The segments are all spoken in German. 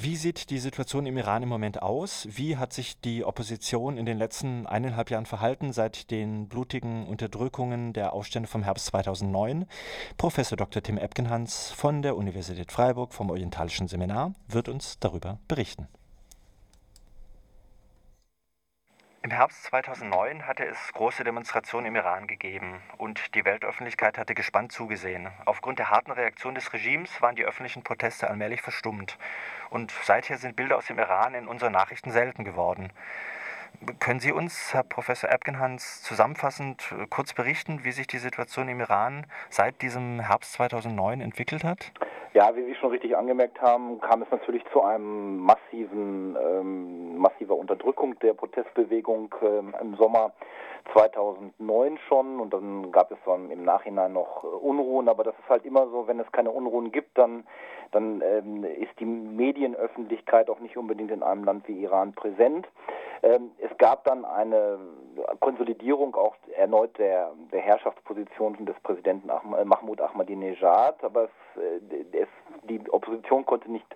Wie sieht die Situation im Iran im Moment aus? Wie hat sich die Opposition in den letzten eineinhalb Jahren verhalten seit den blutigen Unterdrückungen der Aufstände vom Herbst 2009? Professor Dr. Tim Epkenhans von der Universität Freiburg vom Orientalischen Seminar wird uns darüber berichten. Im Herbst 2009 hatte es große Demonstrationen im Iran gegeben und die Weltöffentlichkeit hatte gespannt zugesehen. Aufgrund der harten Reaktion des Regimes waren die öffentlichen Proteste allmählich verstummt und seither sind Bilder aus dem Iran in unseren Nachrichten selten geworden. Können Sie uns, Herr Professor Erbgenhans, zusammenfassend äh, kurz berichten, wie sich die Situation im Iran seit diesem Herbst 2009 entwickelt hat? Ja, wie Sie schon richtig angemerkt haben, kam es natürlich zu einem massiven, Unterdrückung der Protestbewegung ähm, im Sommer 2009 schon. Und dann gab es dann im Nachhinein noch äh, Unruhen, aber das ist halt immer so, wenn es keine Unruhen gibt, dann, dann ähm, ist die Medienöffentlichkeit auch nicht unbedingt in einem Land wie Iran präsent. Ähm, es gab dann eine Konsolidierung auch erneut der, der Herrschaftsposition des Präsidenten äh, Mahmoud Ahmadinejad, aber es, äh, es, die Opposition konnte nicht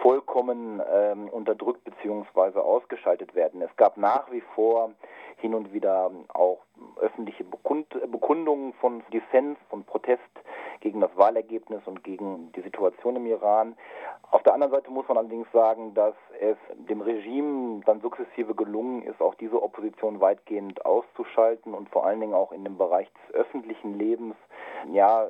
vollkommen ähm, unterdrückt bzw. ausgeschaltet werden. Es gab nach wie vor hin und wieder auch öffentliche Bekund Bekundungen von Dissens, von Protest gegen das Wahlergebnis und gegen die Situation im Iran. Auf der anderen Seite muss man allerdings sagen, dass es dem Regime dann sukzessive gelungen ist, auch diese Opposition weitgehend auszuschalten und vor allen Dingen auch in dem Bereich des öffentlichen Lebens, ja, äh,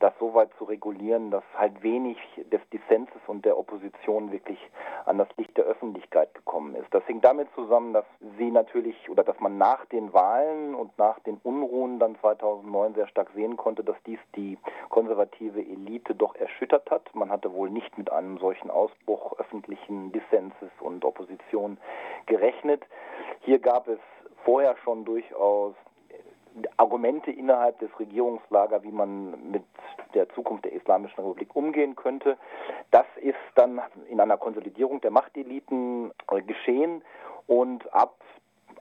das so weit zu regulieren, dass halt wenig des Dissenses und der Opposition wirklich an das Licht der Öffentlichkeit gekommen ist. Das hängt damit zusammen, dass sie natürlich oder dass man nach den Wahlen und nach den Unruhen dann 2009 sehr stark sehen konnte, dass dies die konservative Elite doch erschüttert hat. Man hatte wohl nicht mit einem solchen Ausbruch öffentlichen Dissenses und Opposition gerechnet. Hier gab es vorher schon durchaus Argumente innerhalb des Regierungslagers, wie man mit der Zukunft der Islamischen Republik umgehen könnte. Das ist dann in einer Konsolidierung der Machteliten äh, geschehen und ab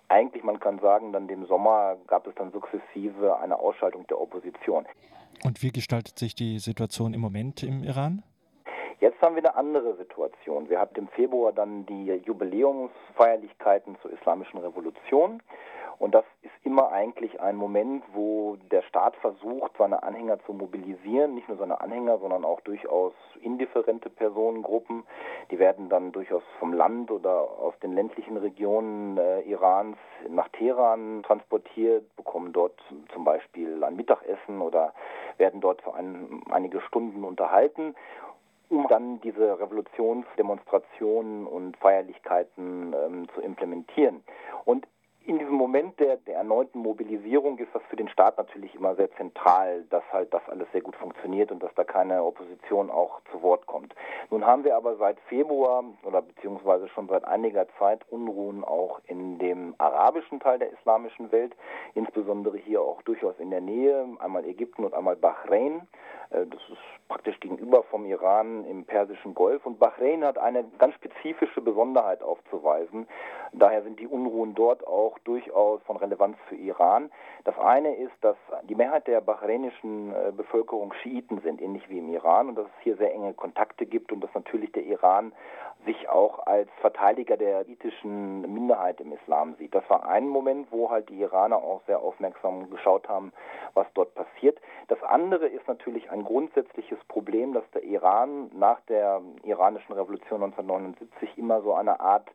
eigentlich, man kann sagen, dann dem Sommer gab es dann sukzessive eine Ausschaltung der Opposition. Und wie gestaltet sich die Situation im Moment im Iran? Jetzt haben wir eine andere Situation. Wir hatten im Februar dann die Jubiläumsfeierlichkeiten zur Islamischen Revolution. Und das ist immer eigentlich ein Moment, wo der Staat versucht, seine Anhänger zu mobilisieren. Nicht nur seine Anhänger, sondern auch durchaus indifferente Personengruppen. Die werden dann durchaus vom Land oder aus den ländlichen Regionen äh, Irans nach Teheran transportiert, bekommen dort zum Beispiel ein Mittagessen oder werden dort für ein, einige Stunden unterhalten um dann diese Revolutionsdemonstrationen und Feierlichkeiten ähm, zu implementieren. Und in diesem Moment der, der erneuten Mobilisierung ist das für den Staat natürlich immer sehr zentral, dass halt das alles sehr gut funktioniert und dass da keine Opposition auch zu Wort kommt. Nun haben wir aber seit Februar oder beziehungsweise schon seit einiger Zeit Unruhen auch in dem arabischen Teil der islamischen Welt, insbesondere hier auch durchaus in der Nähe, einmal Ägypten und einmal Bahrain. Äh, das ist praktisch gegenüber vom Iran im Persischen Golf. Und Bahrain hat eine ganz spezifische Besonderheit aufzuweisen. Daher sind die Unruhen dort auch durchaus von Relevanz für Iran. Das eine ist, dass die Mehrheit der bahrainischen äh, Bevölkerung Schiiten sind, ähnlich wie im Iran, und dass es hier sehr enge Kontakte gibt und dass natürlich der Iran sich auch als Verteidiger der schiitischen Minderheit im Islam sieht. Das war ein Moment, wo halt die Iraner auch sehr aufmerksam geschaut haben, was dort passiert. Das andere ist natürlich ein grundsätzliches Problem, dass der Iran nach der iranischen Revolution 1979 immer so eine Art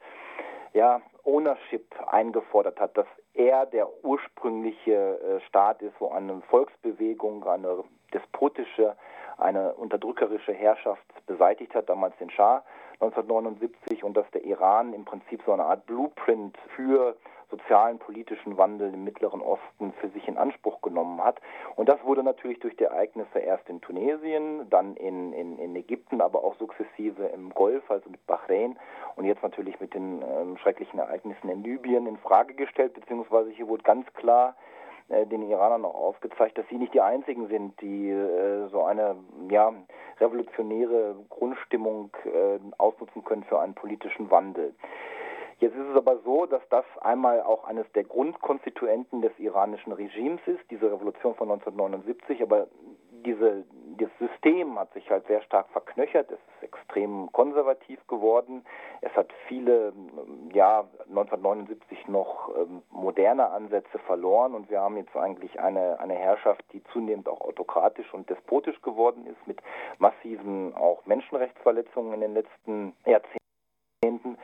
ja, Ownership eingefordert hat, dass er der ursprüngliche äh, Staat ist, wo eine Volksbewegung, eine despotische, eine unterdrückerische Herrschaft beseitigt hat, damals den Schah 1979 und dass der Iran im Prinzip so eine Art Blueprint für sozialen, politischen Wandel im Mittleren Osten für sich in Anspruch genommen hat. Und das wurde natürlich durch die Ereignisse erst in Tunesien, dann in, in, in Ägypten, aber auch sukzessive im Golf, also mit Bahrain und jetzt natürlich mit den ähm, schrecklichen Ereignissen in Libyen in Frage gestellt, beziehungsweise hier wurde ganz klar äh, den Iranern auch aufgezeigt, dass sie nicht die einzigen sind, die äh, so eine ja, revolutionäre Grundstimmung äh, ausnutzen können für einen politischen Wandel. Jetzt ist es aber so, dass das einmal auch eines der Grundkonstituenten des iranischen Regimes ist, diese Revolution von 1979, aber diese, das System hat sich halt sehr stark verknöchert, es ist extrem konservativ geworden. Es hat viele, ja, 1979 noch ähm, moderne Ansätze verloren und wir haben jetzt eigentlich eine, eine Herrschaft, die zunehmend auch autokratisch und despotisch geworden ist, mit massiven auch Menschenrechtsverletzungen in den letzten Jahrzehnten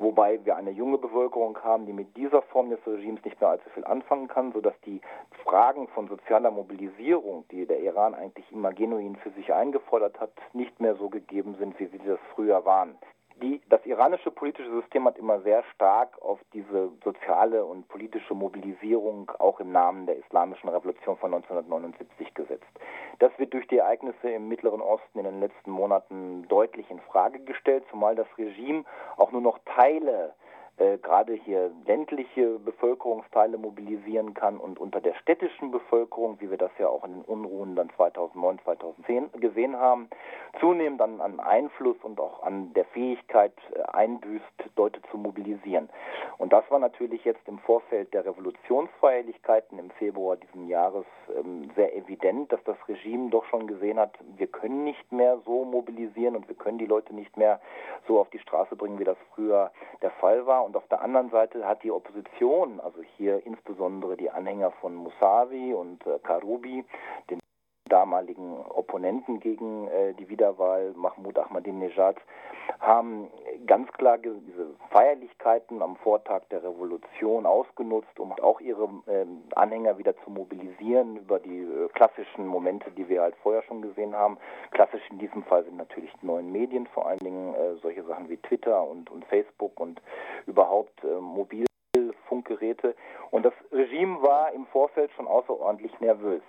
wobei wir eine junge Bevölkerung haben, die mit dieser Form des Regimes nicht mehr allzu viel anfangen kann, sodass die Fragen von sozialer Mobilisierung, die der Iran eigentlich immer genuin für sich eingefordert hat, nicht mehr so gegeben sind, wie sie das früher waren die, das iranische politische System hat immer sehr stark auf diese soziale und politische Mobilisierung auch im Namen der islamischen Revolution von 1979 gesetzt. Das wird durch die Ereignisse im Mittleren Osten in den letzten Monaten deutlich in Frage gestellt, zumal das Regime auch nur noch Teile äh, gerade hier ländliche Bevölkerungsteile mobilisieren kann und unter der städtischen Bevölkerung, wie wir das ja auch in den Unruhen dann 2009, 2010 gesehen haben, zunehmend an, an Einfluss und auch an der Fähigkeit äh, einbüßt, Leute zu mobilisieren. Und das war natürlich jetzt im Vorfeld der Revolutionsfeierlichkeiten im Februar diesen Jahres ähm, sehr evident, dass das Regime doch schon gesehen hat, wir können nicht mehr so mobilisieren und wir können die Leute nicht mehr so auf die Straße bringen, wie das früher der Fall war. Und auf der anderen Seite hat die Opposition, also hier insbesondere die Anhänger von Musavi und äh, Karubi, den damaligen Opponenten gegen äh, die Wiederwahl Mahmoud Ahmadinejad, haben ganz klar diese Feierlichkeiten am Vortag der Revolution ausgenutzt, um auch ihre äh, Anhänger wieder zu mobilisieren über die äh, klassischen Momente, die wir halt vorher schon gesehen haben. Klassisch in diesem Fall sind natürlich die neuen Medien, vor allen Dingen äh, solche Sachen wie Twitter und, und Facebook und überhaupt äh, Mobilfunkgeräte. Und das Regime war im Vorfeld schon außerordentlich nervös.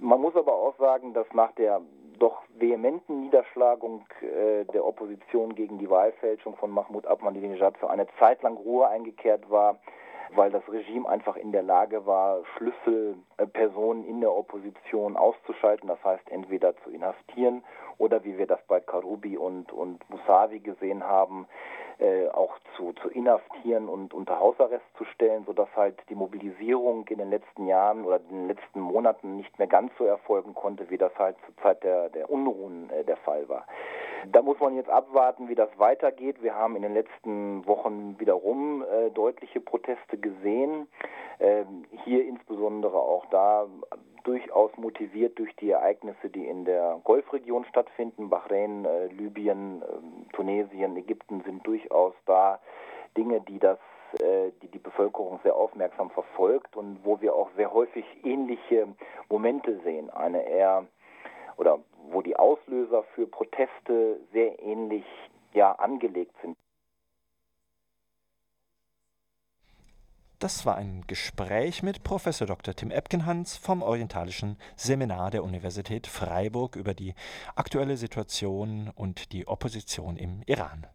Man muss aber auch sagen, dass nach der doch vehementen Niederschlagung äh, der Opposition gegen die Wahlfälschung von Mahmoud Ahmadinejad für eine Zeit lang Ruhe eingekehrt war, weil das Regime einfach in der Lage war, Schlüsselpersonen in der Opposition auszuschalten, das heißt entweder zu inhaftieren oder wie wir das bei Karubi und, und Musavi gesehen haben, äh, auch zu, zu inhaftieren und unter Hausarrest zu stellen, sodass halt die Mobilisierung in den letzten Jahren oder in den letzten Monaten nicht mehr ganz so erfolgen konnte, wie das halt zur Zeit der, der Unruhen äh, der Fall war. Da muss man jetzt abwarten, wie das weitergeht. Wir haben in den letzten Wochen wiederum äh, deutliche Proteste gesehen. Ähm, hier insbesondere auch da durchaus motiviert durch die Ereignisse, die in der Golfregion stattfinden. Bahrain, äh, Libyen, äh, Tunesien, Ägypten sind durchaus da Dinge, die das äh, die die Bevölkerung sehr aufmerksam verfolgt und wo wir auch sehr häufig ähnliche Momente sehen. Eine eher oder wo die Auslöser für Proteste sehr ähnlich ja angelegt sind. Das war ein Gespräch mit Professor Dr. Tim Epkenhans vom Orientalischen Seminar der Universität Freiburg über die aktuelle Situation und die Opposition im Iran.